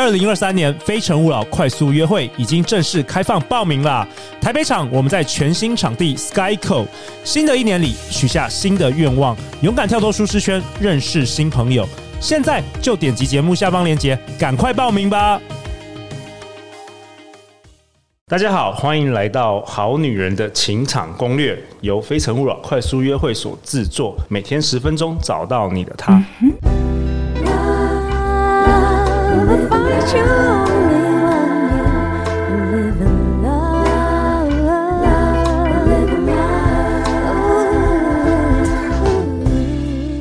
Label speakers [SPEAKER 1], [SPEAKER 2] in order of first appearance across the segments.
[SPEAKER 1] 二零二三年非诚勿扰快速约会已经正式开放报名啦！台北场我们在全新场地 Skyco，新的一年里许下新的愿望，勇敢跳脱舒适圈，认识新朋友。现在就点击节目下方链接，赶快报名吧！大家好，欢迎来到《好女人的情场攻略》，由非诚勿扰快速约会所制作，每天十分钟，找到你的他。嗯就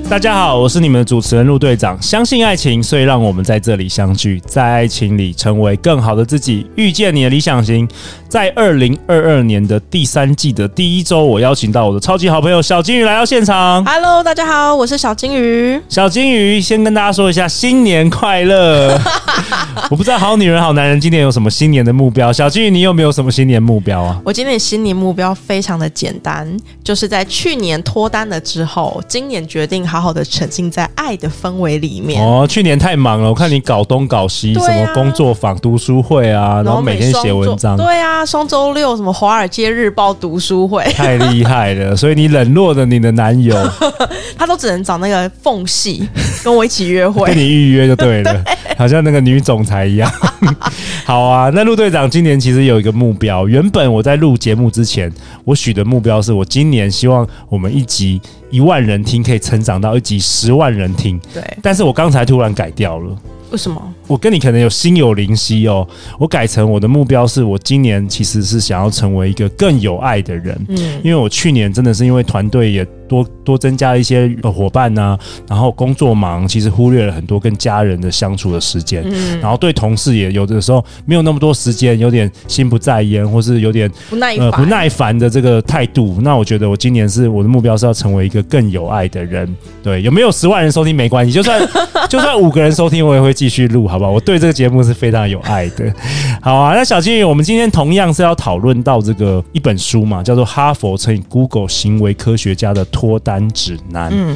[SPEAKER 1] 大家好，我是你们的主持人陆队长。相信爱情，所以让我们在这里相聚，在爱情里成为更好的自己，遇见你的理想型。在二零二二年的第三季的第一周，我邀请到我的超级好朋友小金鱼来到现场。
[SPEAKER 2] Hello，大家好，我是小金鱼。
[SPEAKER 1] 小金鱼，先跟大家说一下新年快乐。我不知道好女人好男人今年有什么新年的目标。小金鱼，你有没有什么新年目标啊？
[SPEAKER 2] 我今年新年目标非常的简单，就是在去年脱单了之后，今年决定好。好好的沉浸在爱的氛围里面
[SPEAKER 1] 哦。去年太忙了，我看你搞东搞西，啊、什么工作坊、读书会啊，然后每天写文章。
[SPEAKER 2] 对啊，双周六什么《华尔街日报》读书会，
[SPEAKER 1] 太厉害了。所以你冷落了你的男友，
[SPEAKER 2] 他都只能找那个缝隙 跟我一起约会，
[SPEAKER 1] 跟你预约就对了，对好像那个女总裁一样。好啊，那陆队长今年其实有一个目标，原本我在录节目之前，我许的目标是我今年希望我们一集。一万人听可以成长到一集十万人听，
[SPEAKER 2] 对。
[SPEAKER 1] 但是我刚才突然改掉了，
[SPEAKER 2] 为什么？
[SPEAKER 1] 我跟你可能有心有灵犀哦。我改成我的目标是我今年其实是想要成为一个更有爱的人，嗯，因为我去年真的是因为团队也。多多增加一些伙伴呐、啊，然后工作忙，其实忽略了很多跟家人的相处的时间，嗯，然后对同事也有的时候没有那么多时间，有点心不在焉，或是有点
[SPEAKER 2] 不耐烦、
[SPEAKER 1] 呃、不耐烦的这个态度。那我觉得我今年是我的目标是要成为一个更有爱的人。对，有没有十万人收听没关系，就算 就算五个人收听，我也会继续录，好不好？我对这个节目是非常有爱的。好啊，那小金鱼，我们今天同样是要讨论到这个一本书嘛，叫做《哈佛乘以 Google 行为科学家的》。脱单指南。嗯，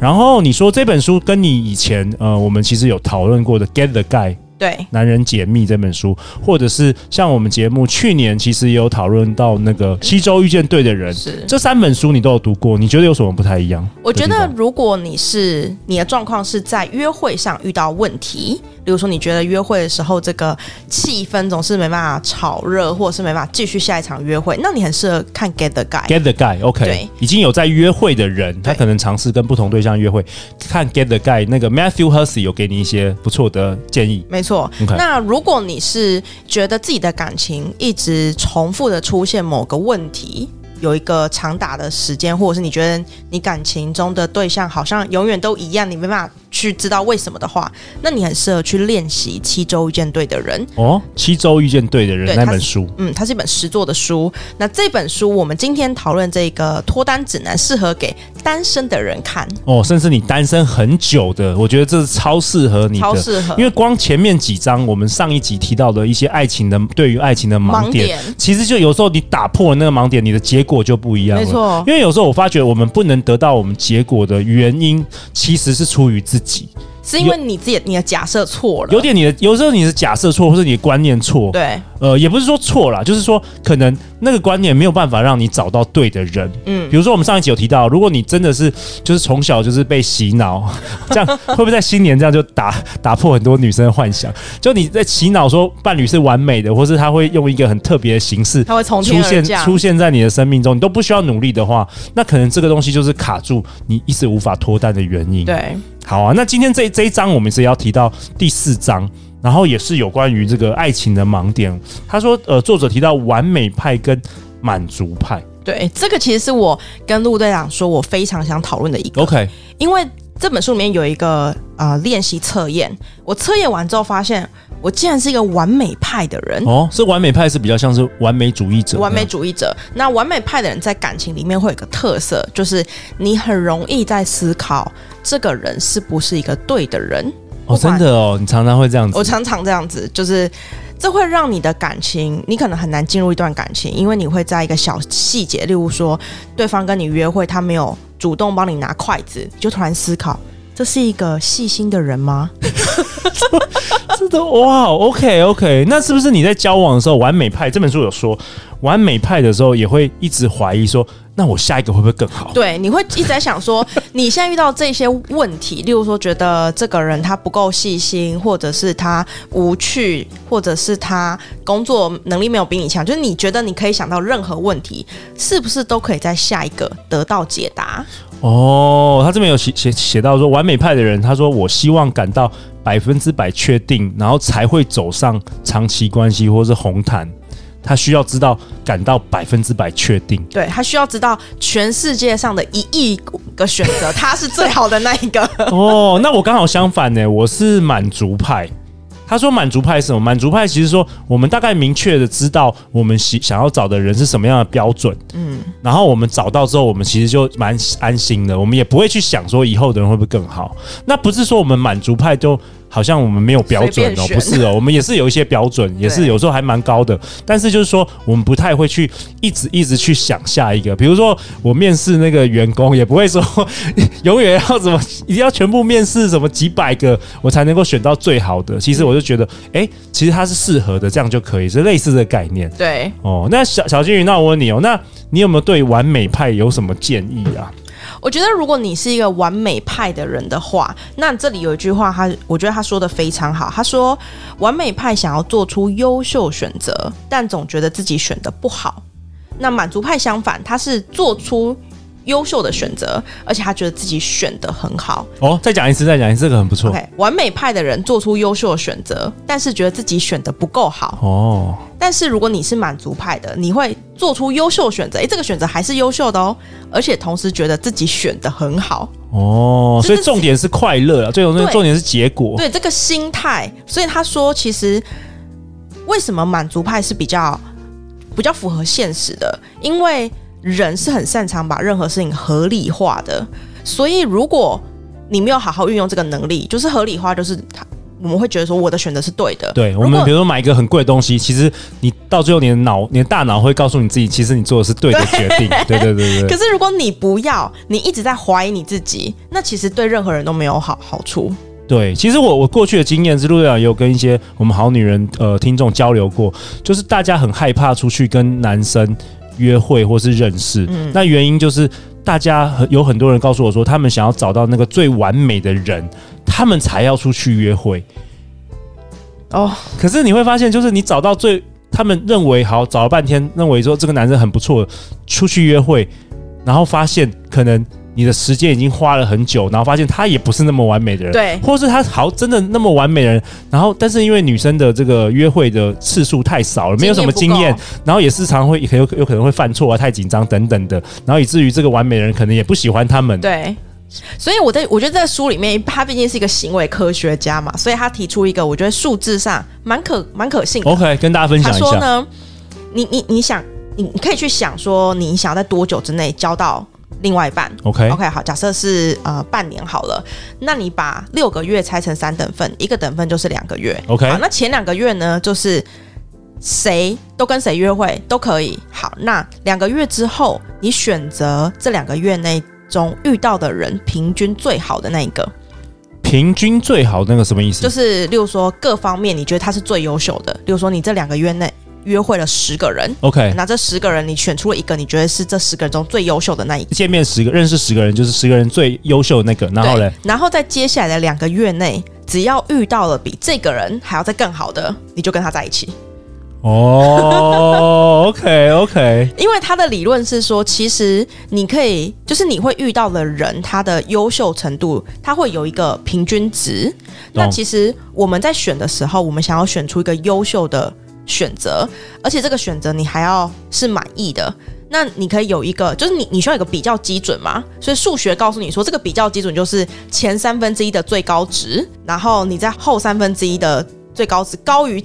[SPEAKER 1] 然后你说这本书跟你以前呃，我们其实有讨论过的《Get the Guy》。
[SPEAKER 2] 对，
[SPEAKER 1] 男人解密这本书，或者是像我们节目去年其实也有讨论到那个七周遇见对的人，是这三本书你都有读过，你觉得有什么不太一样？
[SPEAKER 2] 我觉得如果你是你的状况是在约会上遇到问题，比如说你觉得约会的时候这个气氛总是没办法炒热，或者是没办法继续下一场约会，那你很适合看 Get the Guy。
[SPEAKER 1] Get the Guy，OK，对，已经有在约会的人，他可能尝试跟不同对象约会，看 Get the Guy，那个 Matthew Hussey 有给你一些不错的建
[SPEAKER 2] 议，没错。那如果你是觉得自己的感情一直重复的出现某个问题，有一个长打的时间，或者是你觉得你感情中的对象好像永远都一样，你没办法。去知道为什么的话，那你很适合去练习《七周遇见对的人》
[SPEAKER 1] 哦，《七周遇见对的人》那本书，
[SPEAKER 2] 嗯，它是一本实作的书。那这本书我们今天讨论这个脱单指南，适合给单身的人看
[SPEAKER 1] 哦，甚至你单身很久的，我觉得这是超适合你的，
[SPEAKER 2] 超适合。
[SPEAKER 1] 因为光前面几章，我们上一集提到的一些爱情的，对于爱情的盲点，盲点其实就有时候你打破了那个盲点，你的结果就不一样了。没错，因为有时候我发觉我们不能得到我们结果的原因，其实是出于自己。
[SPEAKER 2] 是因为你自己你的假设错了，
[SPEAKER 1] 有点你的有时候你的假设错，或是你的观念错。
[SPEAKER 2] 对，
[SPEAKER 1] 呃，也不是说错了，就是说可能那个观念没有办法让你找到对的人。嗯，比如说我们上一集有提到，如果你真的是就是从小就是被洗脑，这样会不会在新年这样就打打破很多女生的幻想？就你在洗脑说伴侣是完美的，或是他会用一个很特别的形式，
[SPEAKER 2] 他会从
[SPEAKER 1] 出现出现在你的生命中，你都不需要努力的话，那可能这个东西就是卡住你一直无法脱单的原因。
[SPEAKER 2] 对。
[SPEAKER 1] 好啊，那今天这这一章我们是要提到第四章，然后也是有关于这个爱情的盲点。他说，呃，作者提到完美派跟满足派。
[SPEAKER 2] 对，这个其实是我跟陆队长说，我非常想讨论的一个。
[SPEAKER 1] OK，
[SPEAKER 2] 因为这本书里面有一个呃练习测验，我测验完之后发现，我竟然是一个完美派的人。
[SPEAKER 1] 哦，是完美派是比较像是完美主义者。
[SPEAKER 2] 完美主义者，那完美派的人在感情里面会有个特色，就是你很容易在思考。这个人是不是一个对的人？
[SPEAKER 1] 哦，真的哦，你常常会这样子。
[SPEAKER 2] 我常常这样子，就是这会让你的感情，你可能很难进入一段感情，因为你会在一个小细节，例如说对方跟你约会，他没有主动帮你拿筷子，就突然思考。这是一个细心的人吗？
[SPEAKER 1] 真的哇，OK OK，那是不是你在交往的时候，完美 派这本书有说，完美派的时候也会一直怀疑说，那我下一个会不会更好？
[SPEAKER 2] 对，你会一直在想说，你现在遇到这些问题，例如说觉得这个人他不够细心，或者是他无趣，或者是他工作能力没有比你强，就是你觉得你可以想到任何问题，是不是都可以在下一个得到解答？
[SPEAKER 1] 哦，他这边有写写写到说，完美派的人，他说我希望感到百分之百确定，然后才会走上长期关系或是红毯。他需要知道感到百分之百确定，
[SPEAKER 2] 对，他需要知道全世界上的一亿个选择，他是最好的那一个。
[SPEAKER 1] 哦，那我刚好相反呢，我是满足派。他说满足派是什么？满足派其实说我们大概明确的知道我们想想要找的人是什么样的标准，嗯，然后我们找到之后，我们其实就蛮安心的，我们也不会去想说以后的人会不会更好。那不是说我们满足派就。好像我们没有标准哦，不是哦，我们也是有一些标准，也是有时候还蛮高的。但是就是说，我们不太会去一直一直去想下一个。比如说，我面试那个员工，也不会说 永远要怎么一定要全部面试什么几百个，我才能够选到最好的。其实我就觉得，哎，其实它是适合的，这样就可以，是类似的概念。
[SPEAKER 2] 对，
[SPEAKER 1] 哦，那小小金鱼，那我问你哦，那你有没有对完美派有什么建议啊？
[SPEAKER 2] 我觉得，如果你是一个完美派的人的话，那这里有一句话，他我觉得他说的非常好。他说，完美派想要做出优秀选择，但总觉得自己选的不好。那满足派相反，他是做出优秀的选择，而且他觉得自己选的很好。
[SPEAKER 1] 哦，再讲一次，再讲一次，这个很不错。
[SPEAKER 2] OK，完美派的人做出优秀的选择，但是觉得自己选的不够好。
[SPEAKER 1] 哦。
[SPEAKER 2] 但是如果你是满足派的，你会做出优秀选择，诶，这个选择还是优秀的哦，而且同时觉得自己选的很好
[SPEAKER 1] 哦，所以重点是快乐啊，最终重点是结果，
[SPEAKER 2] 对，对这个心态。所以他说，其实为什么满足派是比较比较符合现实的？因为人是很擅长把任何事情合理化的，所以如果你没有好好运用这个能力，就是合理化，就是他。我们会觉得说我的选择是对的。
[SPEAKER 1] 对，我们比如说买一个很贵的东西，其实你到最后你的脑、你的大脑会告诉你自己，其实你做的是对的决定。对对对对。
[SPEAKER 2] 可是如果你不要，你一直在怀疑你自己，那其实对任何人都没有好好处。
[SPEAKER 1] 对，其实我我过去的经验是，陆队长也有跟一些我们好女人呃听众交流过，就是大家很害怕出去跟男生约会或是认识，嗯、那原因就是大家有很多人告诉我说，他们想要找到那个最完美的人。他们才要出去约会哦，可是你会发现，就是你找到最他们认为好，找了半天，认为说这个男生很不错，出去约会，然后发现可能你的时间已经花了很久，然后发现他也不是那么完美的人，
[SPEAKER 2] 对，
[SPEAKER 1] 或是他好真的那么完美的人，然后但是因为女生的这个约会的次数太少了，没有什么经验，然后也时常会有有可能会犯错啊，太紧张等等的，然后以至于这个完美的人可能也不喜欢他们，
[SPEAKER 2] 对。所以我在我觉得在书里面，他毕竟是一个行为科学家嘛，所以他提出一个我觉得数字上蛮可蛮可信的。
[SPEAKER 1] OK，跟大家分享一下。他说呢，
[SPEAKER 2] 你你你想，你你可以去想说，你想要在多久之内交到另外一半
[SPEAKER 1] ？OK
[SPEAKER 2] OK，好，假设是呃半年好了，那你把六个月拆成三等份，一个等份就是两个月。
[SPEAKER 1] OK，
[SPEAKER 2] 好，那前两个月呢，就是谁都跟谁约会都可以。好，那两个月之后，你选择这两个月内。中遇到的人平均最好的那一个，
[SPEAKER 1] 平均最好那个什么意思？
[SPEAKER 2] 就是，例如说各方面你觉得他是最优秀的。例如说你这两个月内约会了十个人
[SPEAKER 1] ，OK，
[SPEAKER 2] 那这十个人你选出了一个你觉得是这十个人中最优秀的那一个。
[SPEAKER 1] 见面十个认识十个人就是十个人最优秀的那个，然后嘞，
[SPEAKER 2] 然后在接下来的两个月内，只要遇到了比这个人还要再更好的，你就跟他在一起。
[SPEAKER 1] 哦、oh,，OK OK，
[SPEAKER 2] 因为他的理论是说，其实你可以，就是你会遇到的人，他的优秀程度，他会有一个平均值。那其实我们在选的时候，我们想要选出一个优秀的选择，而且这个选择你还要是满意的。那你可以有一个，就是你你需要有个比较基准嘛。所以数学告诉你说，这个比较基准就是前三分之一的最高值，然后你在后三分之一的最高值高于。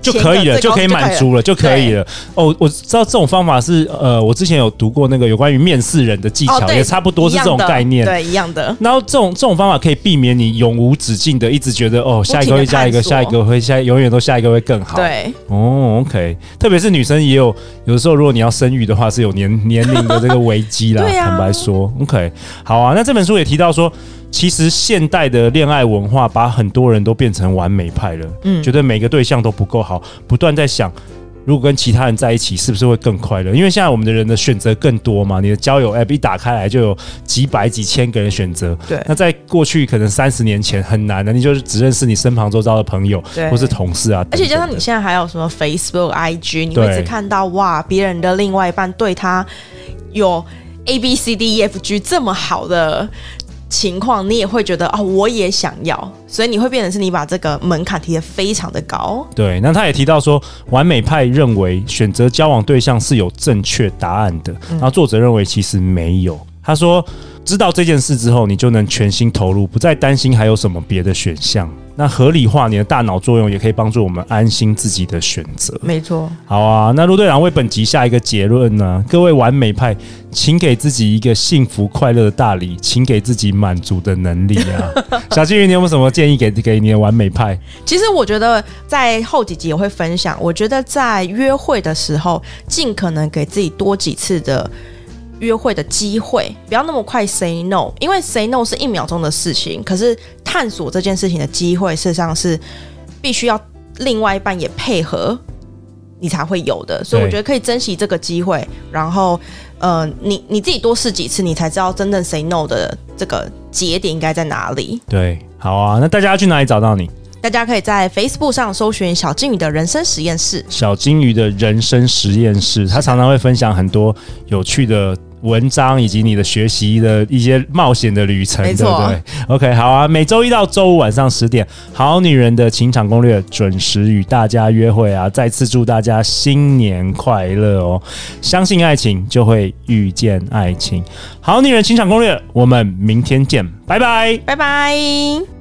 [SPEAKER 1] 就可以了，就可以满足了，就可以了。哦，我知道这种方法是呃，我之前有读过那个有关于面试人的技巧，也差不多是这种概念，
[SPEAKER 2] 对，一样的。
[SPEAKER 1] 然后这种这种方法可以避免你永无止境的一直觉得哦，下一个会下一个，下一个会下，永远都下一个会更好。
[SPEAKER 2] 对，
[SPEAKER 1] 哦，OK。特别是女生也有，有的时候如果你要生育的话，是有年年龄的这个危机啦。坦白说，OK。好啊，那这本书也提到说。其实现代的恋爱文化把很多人都变成完美派了，嗯，觉得每个对象都不够好，不断在想。如果跟其他人在一起，是不是会更快乐？因为现在我们的人的选择更多嘛，你的交友 App 一打开来就有几百几千个人选择。
[SPEAKER 2] 对，
[SPEAKER 1] 那在过去可能三十年前很难的，你就是只认识你身旁周遭的朋友，或是同事啊。
[SPEAKER 2] 而且加上你现在还有什么 Facebook、IG，你会一直看到哇，别人的另外一半对他有 A B C D E F G 这么好的。情况你也会觉得哦，我也想要，所以你会变成是你把这个门槛提得非常的高。
[SPEAKER 1] 对，那他也提到说，完美派认为选择交往对象是有正确答案的，嗯，然后作者认为其实没有。他说，知道这件事之后，你就能全心投入，不再担心还有什么别的选项。那合理化你的大脑作用，也可以帮助我们安心自己的选择。
[SPEAKER 2] 没错。
[SPEAKER 1] 好啊，那陆队长为本集下一个结论呢？各位完美派，请给自己一个幸福快乐的大礼，请给自己满足的能力啊！小金鱼，你有没有什么建议给给你的完美派？
[SPEAKER 2] 其实我觉得在后几集也会分享。我觉得在约会的时候，尽可能给自己多几次的。约会的机会，不要那么快 say no，因为 say no 是一秒钟的事情，可是探索这件事情的机会，事实上是必须要另外一半也配合，你才会有的。所以我觉得可以珍惜这个机会，然后，呃，你你自己多试几次，你才知道真正 say no 的这个节点应该在哪里。
[SPEAKER 1] 对，好啊，那大家要去哪里找到你？
[SPEAKER 2] 大家可以在 Facebook 上搜寻小金鱼的人生实验室。小金鱼的人生实验室，他常常会分享很多有趣的。文章以及你的学习的一些冒险的旅程，对不对？OK，好啊，每周一到周五晚上十点，《好女人的情场攻略》准时与大家约会啊！再次祝大家新年快乐哦！相信爱情，就会遇见爱情。《好女人情场攻略》，我们明天见，拜拜，拜拜。